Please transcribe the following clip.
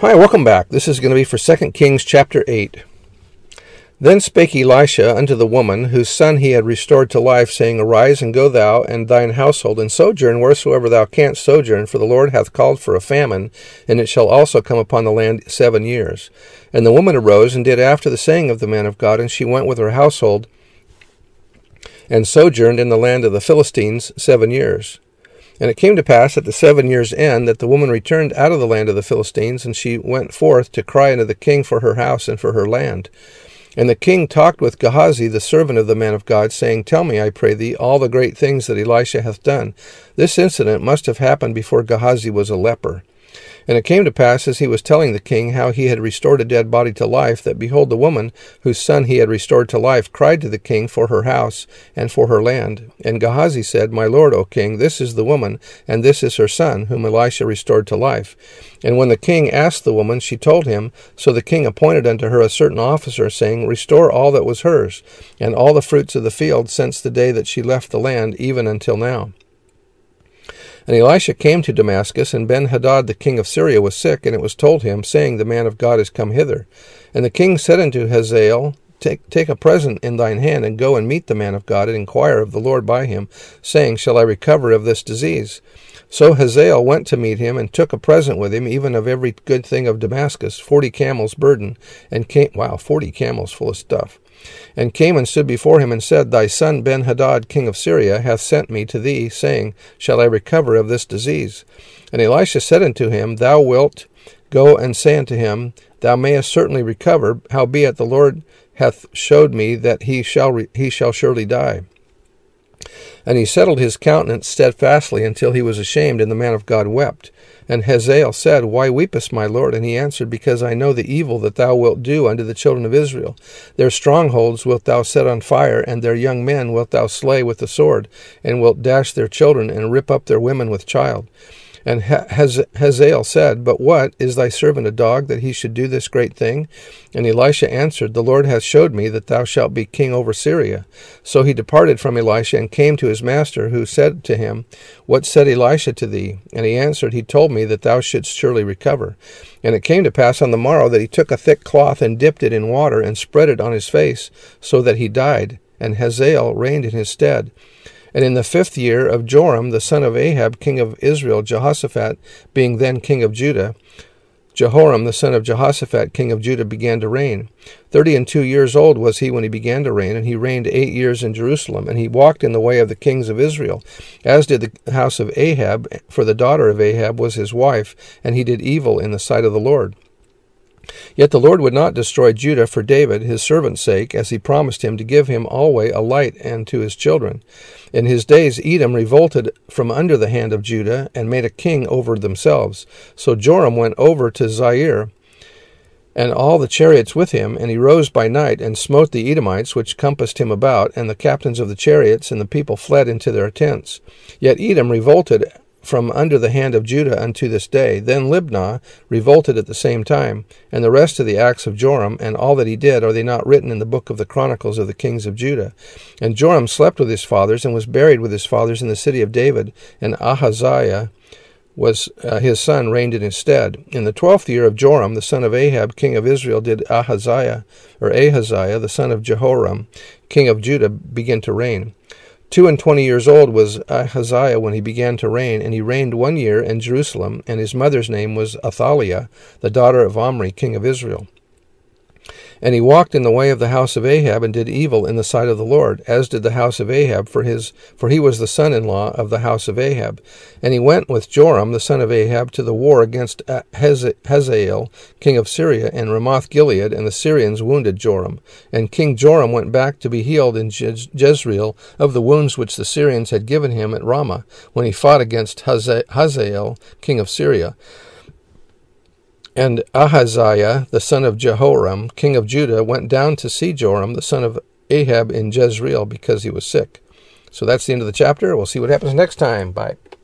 Hi, welcome back. This is going to be for 2 Kings chapter 8. Then spake Elisha unto the woman, whose son he had restored to life, saying, Arise and go thou and thine household, and sojourn wheresoever thou canst sojourn, for the Lord hath called for a famine, and it shall also come upon the land seven years. And the woman arose and did after the saying of the man of God, and she went with her household, and sojourned in the land of the Philistines seven years. And it came to pass at the seven years' end that the woman returned out of the land of the Philistines, and she went forth to cry unto the king for her house and for her land. And the king talked with Gehazi, the servant of the man of God, saying, Tell me, I pray thee, all the great things that Elisha hath done. This incident must have happened before Gehazi was a leper. And it came to pass, as he was telling the king how he had restored a dead body to life, that behold, the woman whose son he had restored to life cried to the king for her house and for her land. And Gehazi said, My lord, O king, this is the woman, and this is her son, whom Elisha restored to life. And when the king asked the woman, she told him. So the king appointed unto her a certain officer, saying, Restore all that was hers, and all the fruits of the field since the day that she left the land, even until now. And Elisha came to Damascus, and Benhadad the king of Syria was sick, and it was told him, saying, The man of God is come hither. And the king said unto Hazael, Take, take a present in thine hand, and go and meet the man of God, and inquire of the Lord by him, saying, Shall I recover of this disease? So Hazael went to meet him, and took a present with him, even of every good thing of Damascus, forty camels burden, and came, wow, forty camels full of stuff and came and stood before him, and said, Thy son Benhadad, king of Syria, hath sent me to thee, saying, Shall I recover of this disease? And Elisha said unto him, Thou wilt go and say unto him, Thou mayest certainly recover, howbeit the Lord hath showed me that he shall re- he shall surely die. And he settled his countenance steadfastly until he was ashamed, and the man of God wept. And Hazael said, Why weepest, my lord? And he answered, Because I know the evil that thou wilt do unto the children of Israel. Their strongholds wilt thou set on fire, and their young men wilt thou slay with the sword, and wilt dash their children, and rip up their women with child. And Hazael said, But what? Is thy servant a dog that he should do this great thing? And Elisha answered, The Lord hath showed me that thou shalt be king over Syria. So he departed from Elisha and came to his master, who said to him, What said Elisha to thee? And he answered, He told me that thou shouldst surely recover. And it came to pass on the morrow that he took a thick cloth and dipped it in water and spread it on his face, so that he died. And Hazael reigned in his stead. And in the fifth year of Joram, the son of Ahab, king of Israel, Jehoshaphat being then king of Judah, Jehoram, the son of Jehoshaphat, king of Judah, began to reign. Thirty and two years old was he when he began to reign, and he reigned eight years in Jerusalem. And he walked in the way of the kings of Israel, as did the house of Ahab, for the daughter of Ahab was his wife, and he did evil in the sight of the Lord. Yet the Lord would not destroy Judah for David, his servant's sake, as he promised him to give him alway a light and to his children. In his days Edom revolted from under the hand of Judah, and made a king over themselves. So Joram went over to Zair, and all the chariots with him, and he rose by night, and smote the Edomites which compassed him about, and the captains of the chariots, and the people fled into their tents. Yet Edom revolted from under the hand of Judah unto this day. Then Libnah revolted at the same time, and the rest of the acts of Joram, and all that he did, are they not written in the book of the Chronicles of the kings of Judah? And Joram slept with his fathers, and was buried with his fathers in the city of David, and Ahaziah was uh, his son reigned in his stead. In the twelfth year of Joram, the son of Ahab, king of Israel, did Ahaziah, or Ahaziah, the son of Jehoram, king of Judah, begin to reign. Two and twenty years old was uh, Ahaziah when he began to reign, and he reigned one year in Jerusalem, and his mother's name was Athaliah, the daughter of Omri, king of Israel. And he walked in the way of the house of Ahab, and did evil in the sight of the Lord, as did the house of Ahab, for his for he was the son in law of the house of Ahab. And he went with Joram the son of Ahab to the war against uh, Hazael, king of Syria, and Ramoth Gilead, and the Syrians wounded Joram. And King Joram went back to be healed in Jezreel of the wounds which the Syrians had given him at Ramah, when he fought against Hazael, king of Syria. And Ahaziah, the son of Jehoram, king of Judah, went down to see Joram, the son of Ahab, in Jezreel because he was sick. So that's the end of the chapter. We'll see what happens next time. Bye.